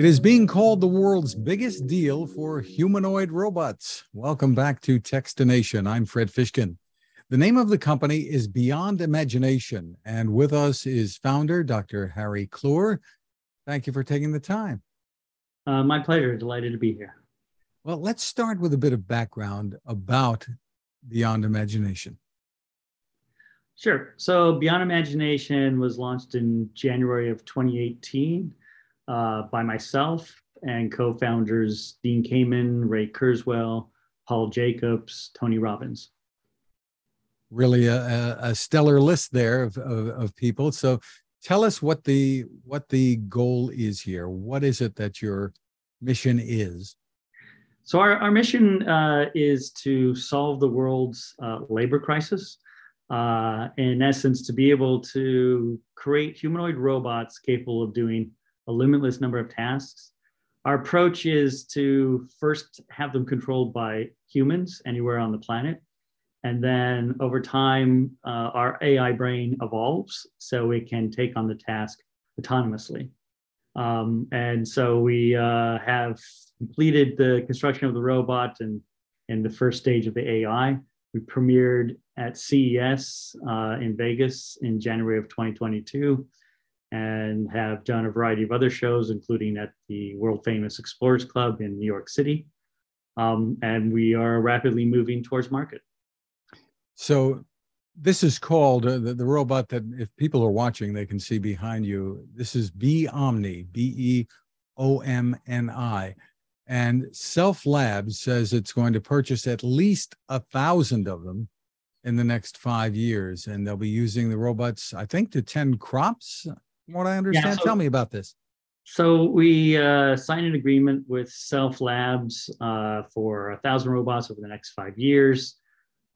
It is being called the world's biggest deal for humanoid robots. Welcome back to Techstination. I'm Fred Fishkin. The name of the company is Beyond Imagination, and with us is founder Dr. Harry Kloor. Thank you for taking the time. Uh, my pleasure. Delighted to be here. Well, let's start with a bit of background about Beyond Imagination. Sure. So, Beyond Imagination was launched in January of 2018 uh, by myself and co founders Dean Kamen, Ray Kurzweil, Paul Jacobs, Tony Robbins. Really, a, a stellar list there of, of, of people. So, tell us what the what the goal is here. What is it that your mission is? So our, our mission uh, is to solve the world's uh, labor crisis. Uh, in essence, to be able to create humanoid robots capable of doing a limitless number of tasks. Our approach is to first have them controlled by humans anywhere on the planet. And then over time, uh, our AI brain evolves so it can take on the task autonomously. Um, and so we uh, have completed the construction of the robot and in the first stage of the AI. We premiered at CES uh, in Vegas in January of 2022 and have done a variety of other shows, including at the world famous Explorers Club in New York City. Um, and we are rapidly moving towards market. So, this is called uh, the, the robot that, if people are watching, they can see behind you. This is B Omni, B E O M N I. And Self Labs says it's going to purchase at least a thousand of them in the next five years. And they'll be using the robots, I think, to tend crops, from what I understand. Yeah, so, Tell me about this. So we uh, signed an agreement with Self Labs uh, for a thousand robots over the next five years.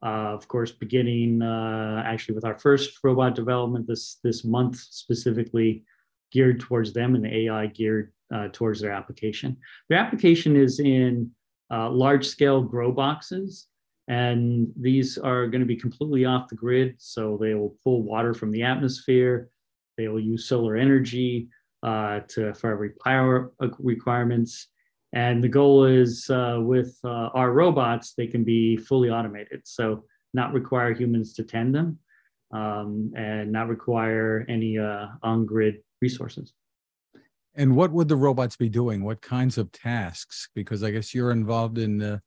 Uh, of course, beginning uh, actually with our first robot development this this month, specifically geared towards them and the AI geared uh, towards their application. Their application is in uh, large scale grow boxes, and these are going to be completely off the grid. So they will pull water from the atmosphere. They will use solar energy uh, to for every power requirements. And the goal is uh, with uh, our robots, they can be fully automated. So not require humans to tend them um, and not require any uh, on-grid resources. And what would the robots be doing? What kinds of tasks? Because I guess you're involved in uh,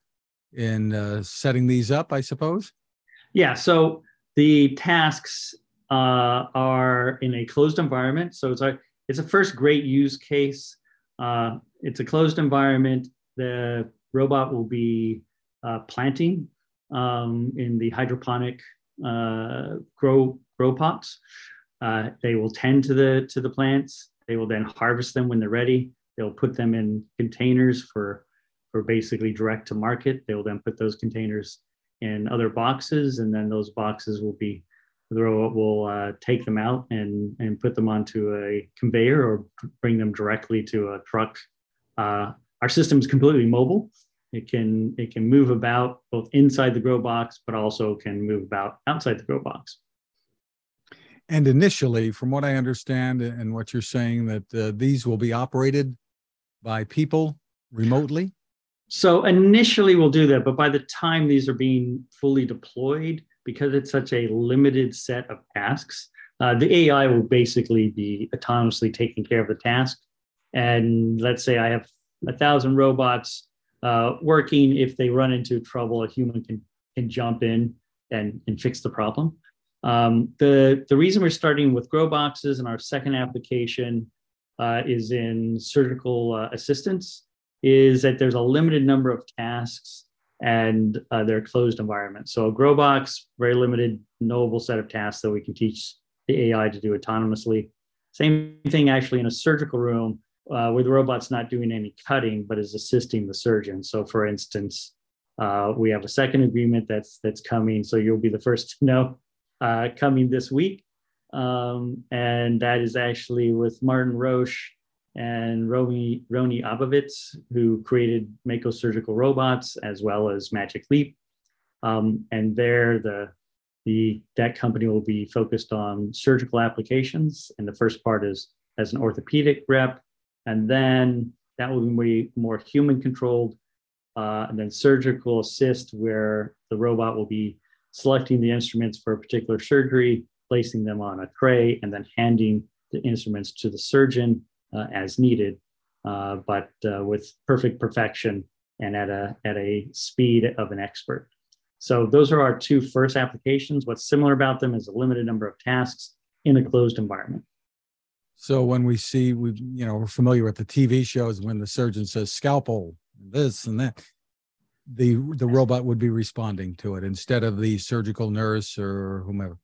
in uh, setting these up, I suppose. Yeah. So the tasks uh, are in a closed environment. So it's a it's a first great use case. Uh, it's a closed environment. The robot will be uh, planting um, in the hydroponic uh, grow grow pots. Uh, they will tend to the to the plants. They will then harvest them when they're ready. They'll put them in containers for for basically direct to market. They will then put those containers in other boxes, and then those boxes will be the robot will uh, take them out and and put them onto a conveyor or bring them directly to a truck. Uh, our system is completely mobile. It can it can move about both inside the grow box, but also can move about outside the grow box. And initially, from what I understand and what you're saying, that uh, these will be operated by people remotely. So initially, we'll do that, but by the time these are being fully deployed, because it's such a limited set of tasks, uh, the AI will basically be autonomously taking care of the task. And let's say I have a thousand robots uh, working. If they run into trouble, a human can can jump in and, and fix the problem. Um, the, the reason we're starting with grow boxes and our second application uh, is in surgical uh, assistance is that there's a limited number of tasks and uh, they're closed environments. So a grow box, very limited, knowable set of tasks that we can teach the AI to do autonomously. Same thing actually in a surgical room uh, where the robot's not doing any cutting, but is assisting the surgeon. So for instance, uh, we have a second agreement that's that's coming. So you'll be the first to know uh, coming this week. Um, and that is actually with Martin Roche and Rony, Rony Abovitz, who created Mako Surgical Robots as well as Magic Leap. Um, and there, the, the, that company will be focused on surgical applications. And the first part is as an orthopedic rep. And then that will be more human controlled. Uh, and then surgical assist, where the robot will be selecting the instruments for a particular surgery, placing them on a tray, and then handing the instruments to the surgeon as needed, uh, but uh, with perfect perfection and at a, at a speed of an expert. So those are our two first applications. What's similar about them is a limited number of tasks in a closed environment. So when we see, we you know, we're familiar with the TV shows when the surgeon says scalpel, this and that, the the robot would be responding to it instead of the surgical nurse or whomever.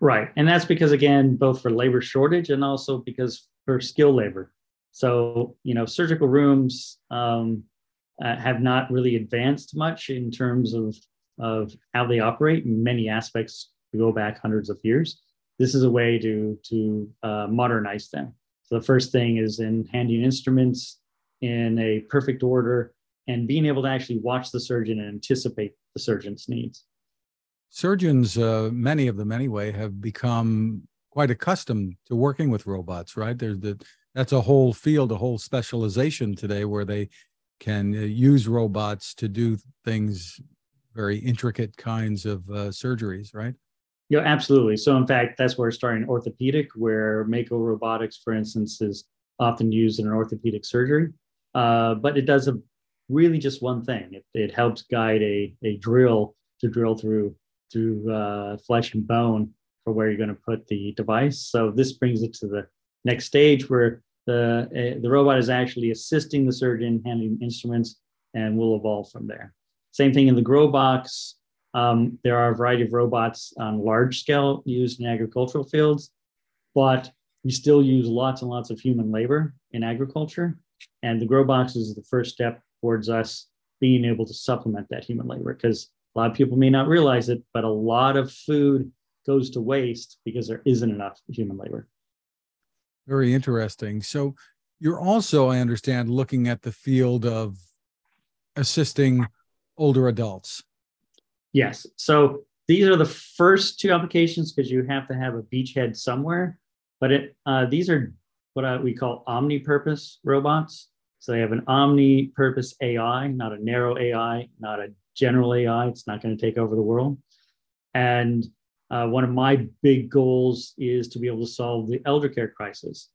Right, and that's because again, both for labor shortage and also because for skilled labor. So, you know, surgical rooms um, uh, have not really advanced much in terms of, of how they operate many aspects go back hundreds of years. This is a way to, to uh, modernize them. So the first thing is in handing instruments in a perfect order and being able to actually watch the surgeon and anticipate the surgeon's needs. Surgeons, uh, many of them anyway, have become quite accustomed to working with robots, right? There's the that's a whole field, a whole specialization today where they can uh, use robots to do things, very intricate kinds of uh, surgeries, right? Yeah, absolutely. So, in fact, that's where starting orthopedic, where Mako robotics, for instance, is often used in an orthopedic surgery. Uh, but it does a really just one thing. It, it helps guide a, a drill to drill through through uh, flesh and bone for where you're going to put the device. So this brings it to the next stage where the, uh, the robot is actually assisting the surgeon handling instruments and will evolve from there. Same thing in the grow box. Um, there are a variety of robots on large scale used in agricultural fields, but we still use lots and lots of human labor in agriculture. And the grow box is the first step towards us being able to supplement that human labor because a lot of people may not realize it, but a lot of food goes to waste because there isn't enough human labor. Very interesting. So you're also, I understand, looking at the field of assisting older adults. Yes. So these are the first two applications because you have to have a beachhead somewhere. But it, uh, these are what I, we call omni-purpose robots. So they have an omni-purpose AI, not a narrow AI, not a general AI. It's not going to take over the world. And uh, one of my big goals is to be able to solve the elder care crisis.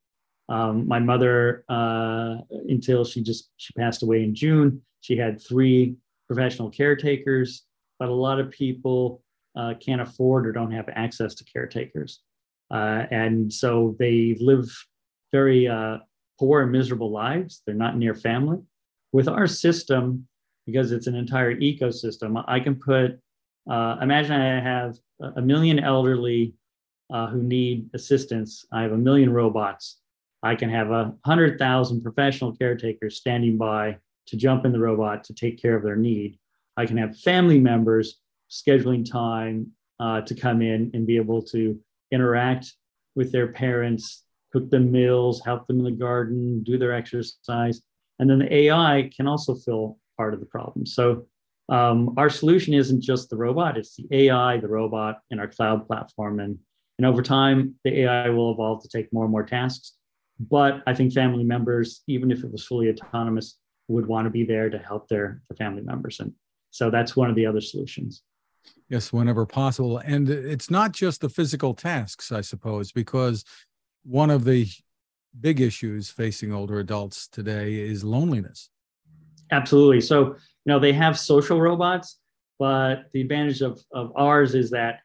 Um, my mother, uh, until she just she passed away in June, she had three professional caretakers, but a lot of people uh, can't afford or don't have access to caretakers, uh, and so they live very uh, poor and miserable lives. They're not near family. With our system, because it's an entire ecosystem, I can put. Uh, imagine I have a million elderly uh, who need assistance. I have a million robots. I can have a hundred thousand professional caretakers standing by to jump in the robot to take care of their need. I can have family members scheduling time uh, to come in and be able to interact with their parents, cook them meals, help them in the garden, do their exercise. And then the AI can also fill part of the problem. So um, our solution isn't just the robot, it's the AI, the robot, and our cloud platform. And, and over time, the AI will evolve to take more and more tasks. But I think family members, even if it was fully autonomous, would want to be there to help their, their family members. And so that's one of the other solutions. Yes, whenever possible. And it's not just the physical tasks, I suppose, because one of the big issues facing older adults today is loneliness. Absolutely. So you know, they have social robots, but the advantage of, of ours is that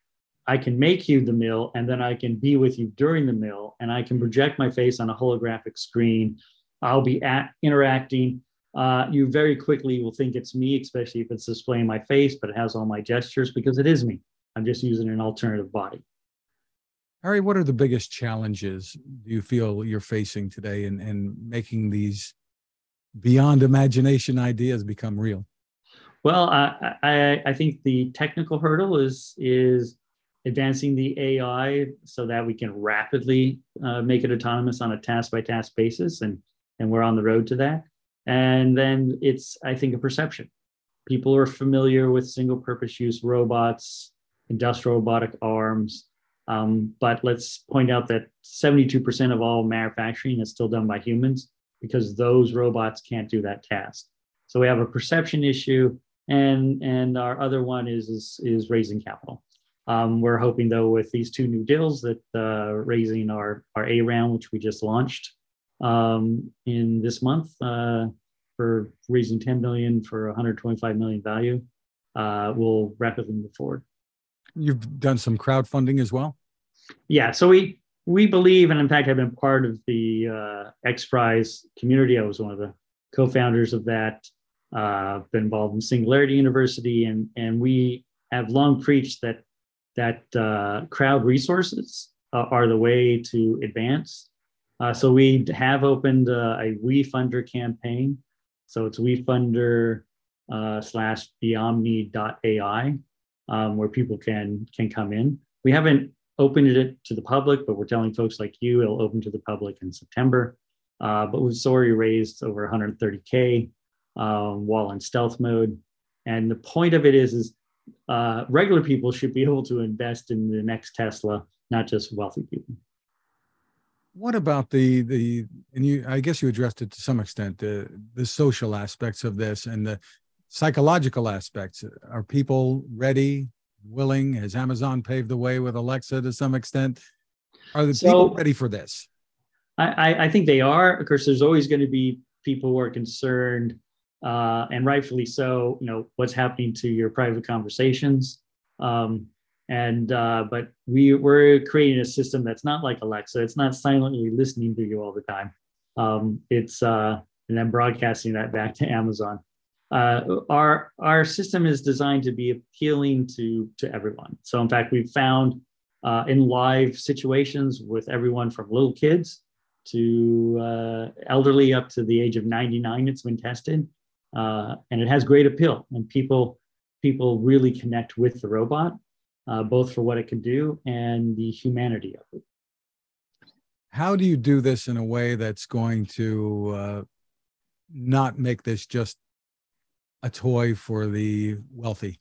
I can make you the meal and then I can be with you during the meal and I can project my face on a holographic screen. I'll be at, interacting uh, you very quickly will think it's me, especially if it's displaying my face, but it has all my gestures because it is me. I'm just using an alternative body. Harry, what are the biggest challenges do you feel you're facing today in, in making these beyond imagination ideas become real? Well, I, I, I think the technical hurdle is is advancing the AI so that we can rapidly uh, make it autonomous on a task by task basis, and and we're on the road to that. And then it's I think a perception. People are familiar with single purpose use robots, industrial robotic arms, um, but let's point out that 72% of all manufacturing is still done by humans because those robots can't do that task. So we have a perception issue, and and our other one is is, is raising capital. Um, we're hoping though with these two new deals that uh, raising our our A round, which we just launched um, in this month uh, for raising 10 million for 125 million value, uh, will rapidly move forward. You've done some crowdfunding as well. Yeah, so we we believe, and in fact, I've been part of the uh, X Prize community. I was one of the co-founders of that. Uh, been involved in Singularity University, and and we have long preached that that uh, crowd resources uh, are the way to advance. Uh, so we have opened uh, a WeFunder campaign. So it's WeFunder uh, slash beomni.ai, um, where people can can come in. We haven't opened it to the public, but we're telling folks like you it'll open to the public in September. But we've already raised over 130k um, while in stealth mode. And the point of it is, is uh, regular people should be able to invest in the next Tesla, not just wealthy people. What about the the and you? I guess you addressed it to some extent. The the social aspects of this and the psychological aspects. Are people ready willing? Has Amazon paved the way with Alexa to some extent? Are the so, people ready for this? I, I think they are. Of course, there's always going to be people who are concerned, uh, and rightfully so. You know what's happening to your private conversations. Um, and uh, but we we're creating a system that's not like Alexa. It's not silently listening to you all the time. Um, it's uh, and then broadcasting that back to Amazon uh, our our system is designed to be appealing to to everyone. So in fact, we've found uh, in live situations with everyone from little kids to uh, elderly up to the age of 99. It's been tested, uh, and it has great appeal. And people people really connect with the robot, uh, both for what it can do and the humanity of it. How do you do this in a way that's going to uh, not make this just a toy for the wealthy?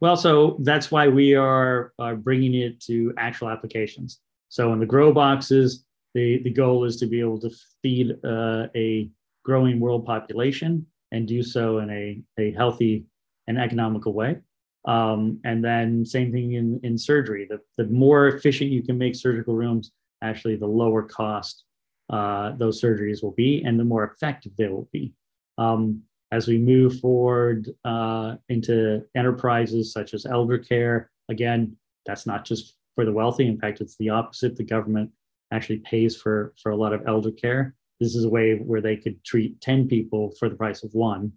Well, so that's why we are, bringing it to actual applications. So in the grow boxes, the, the goal is to be able to feed uh, a growing world population and do so in a, a healthy and economical way. Um, and then same thing in, in surgery. The, the more efficient you can make surgical rooms, actually the lower cost uh, those surgeries will be and the more effective they will be. Um, as we move forward uh, into enterprises such as elder care, again, that's not just for the wealthy. In fact, it's the opposite. The government actually pays for, for a lot of elder care. This is a way where they could treat 10 people for the price of one.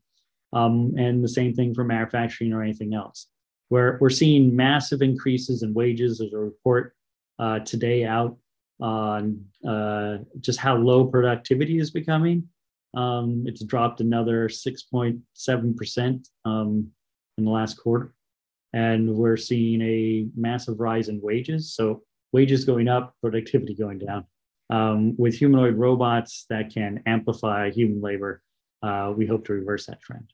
Um, and the same thing for manufacturing or anything else. Where we're seeing massive increases in wages. There's a report uh, today out on uh, just how low productivity is becoming. Um, it's dropped another 6.7% um, in the last quarter. And we're seeing a massive rise in wages. So wages going up, productivity going down. Um, with humanoid robots that can amplify human labor, uh, we hope to reverse that trend.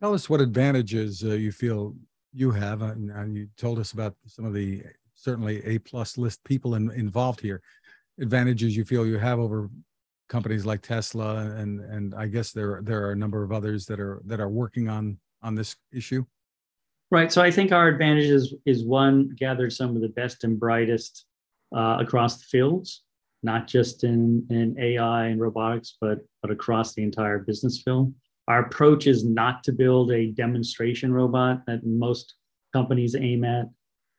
Tell us what advantages uh, you feel you have. And you told us about some of the certainly A plus list people in, involved here. Advantages you feel you have over companies like Tesla and and I guess there there are a number of others that are that are working on on this issue. Right. So I think our advantage is is one gathered some of the best and brightest uh, across the fields, not just in in AI and robotics, but but across the entire business field. Our approach is not to build a demonstration robot that most companies aim at,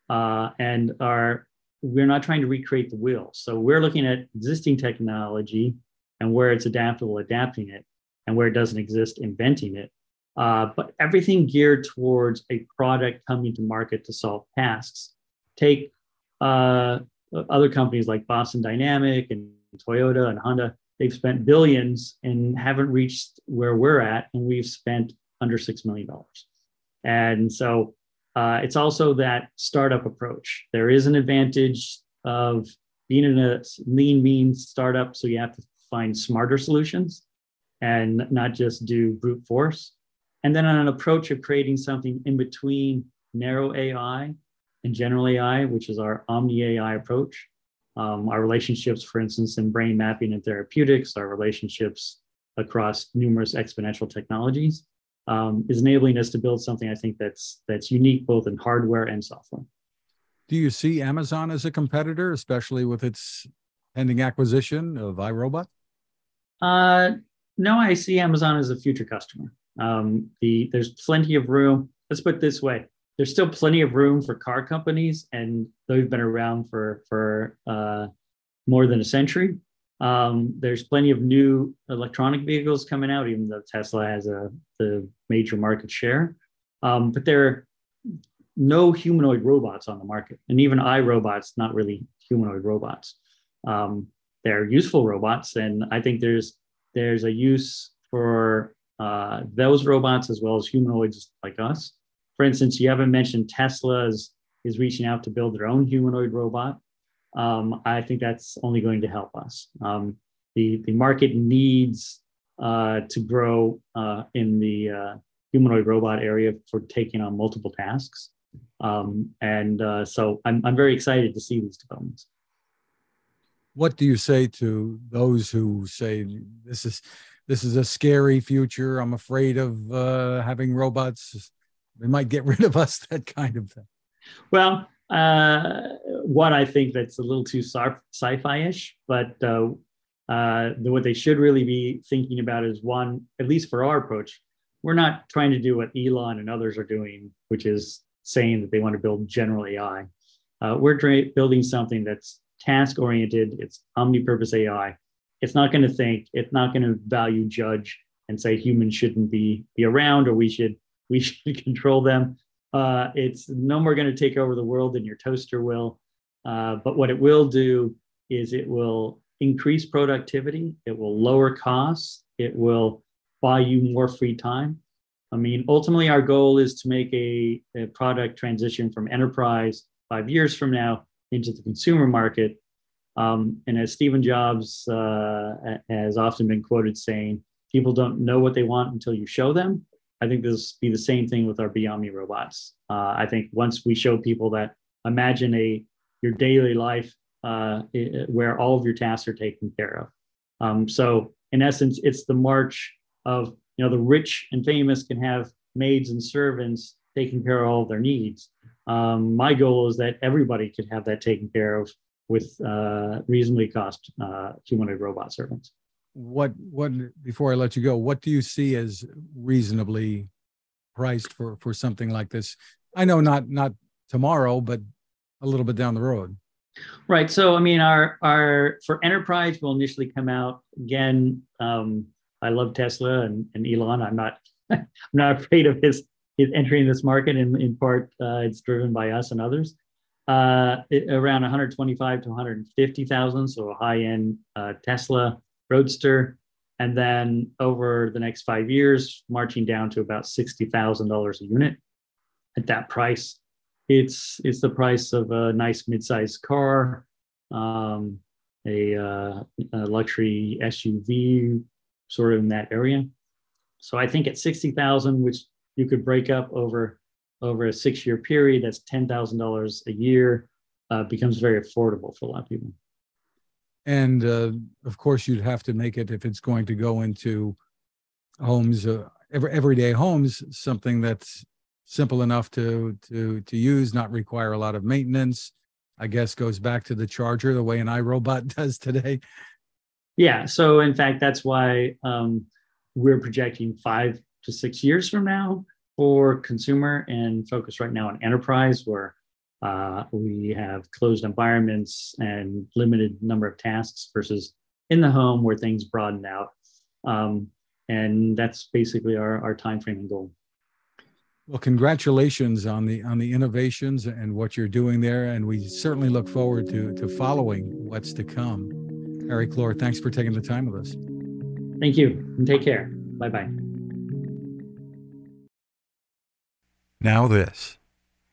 uh, and our we're not trying to recreate the wheel. So we're looking at existing technology and where it's adaptable, adapting it. and where it doesn't exist, inventing it. Uh, but everything geared towards a product coming to market to solve tasks. Take uh, other companies like Boston Dynamic and Toyota and Honda. They've spent billions and haven't reached where we're at, and we've spent under six million dollars. And so uh, it's also that startup approach. There is an advantage of being in a lean, mean startup, so you have to find smarter solutions and not just do brute force. And then on an approach of creating something in between narrow AI and general AI, which is our Omni AI approach. Um, our relationships, for instance, in brain mapping and therapeutics, our relationships across numerous exponential technologies, um, is enabling us to build something I think that's that's unique both in hardware and software. Do you see Amazon as a competitor, especially with its pending acquisition of iRobot? Uh, no, I see Amazon as a future customer. Um, the there's plenty of room. Let's put it this way: there's still plenty of room for car companies, and they've been around for for uh, more than a century. Um, there's plenty of new electronic vehicles coming out, even though Tesla has a the major market share. Um, but there are no humanoid robots on the market, and even iRobots, not really humanoid robots. Um, they're useful robots, and I think there's there's a use for uh, those robots as well as humanoids like us. For instance, you haven't mentioned Tesla is, is reaching out to build their own humanoid robot um, I think that's only going to help us. Um, the, the market needs uh, to grow uh, in the uh, humanoid robot area for taking on multiple tasks. Um, and uh, so I'm, I'm very excited to see these developments. What do you say to those who say this is this is a scary future? I'm afraid of uh, having robots. They might get rid of us. That kind of thing. Well, uh, what I think that's a little too sci-fi-ish, but uh, uh, what they should really be thinking about is one, at least for our approach, we're not trying to do what Elon and others are doing, which is saying that they want to build general AI. Uh, we're dra- building something that's task-oriented. It's omni-purpose AI. It's not going to think. It's not going to value judge and say humans shouldn't be be around or we should we should control them. Uh, it's no more going to take over the world than your toaster will. Uh, but what it will do is it will increase productivity, it will lower costs, it will buy you more free time. I mean, ultimately, our goal is to make a, a product transition from enterprise five years from now into the consumer market. Um, and as Stephen Jobs uh, has often been quoted saying, people don't know what they want until you show them. I think this will be the same thing with our Beomni robots. Uh, I think once we show people that imagine a your daily life uh, where all of your tasks are taken care of. Um, so in essence, it's the march of you know the rich and famous can have maids and servants taking care of all of their needs. Um, my goal is that everybody could have that taken care of with uh, reasonably cost uh, humanoid robot servants what what before I let you go, what do you see as reasonably priced for for something like this? I know not not tomorrow, but a little bit down the road. Right. So I mean, our our for enterprise will initially come out again. Um, I love Tesla and, and Elon. I'm not I'm not afraid of his his entering this market. In in part, uh, it's driven by us and others. Uh, it, around 125 to 150,000, so a high end uh, Tesla Roadster. And then over the next five years, marching down to about $60,000 a unit. At that price, it's, it's the price of a nice mid-sized car, um, a, uh, a luxury SUV, sort of in that area. So I think at 60,000, which you could break up over over a six year period, that's $10,000 a year, uh, becomes very affordable for a lot of people and uh, of course you'd have to make it if it's going to go into homes uh, every, everyday homes something that's simple enough to to to use not require a lot of maintenance. I guess goes back to the charger the way an irobot does today. Yeah so in fact that's why um, we're projecting five to six years from now for consumer and focus right now on enterprise where uh, we have closed environments and limited number of tasks versus in the home where things broaden out. Um, and that's basically our, our time frame and goal. Well, congratulations on the on the innovations and what you're doing there, and we certainly look forward to to following what's to come. Harry Kloor, thanks for taking the time with us. Thank you, and take care. Bye bye. Now this.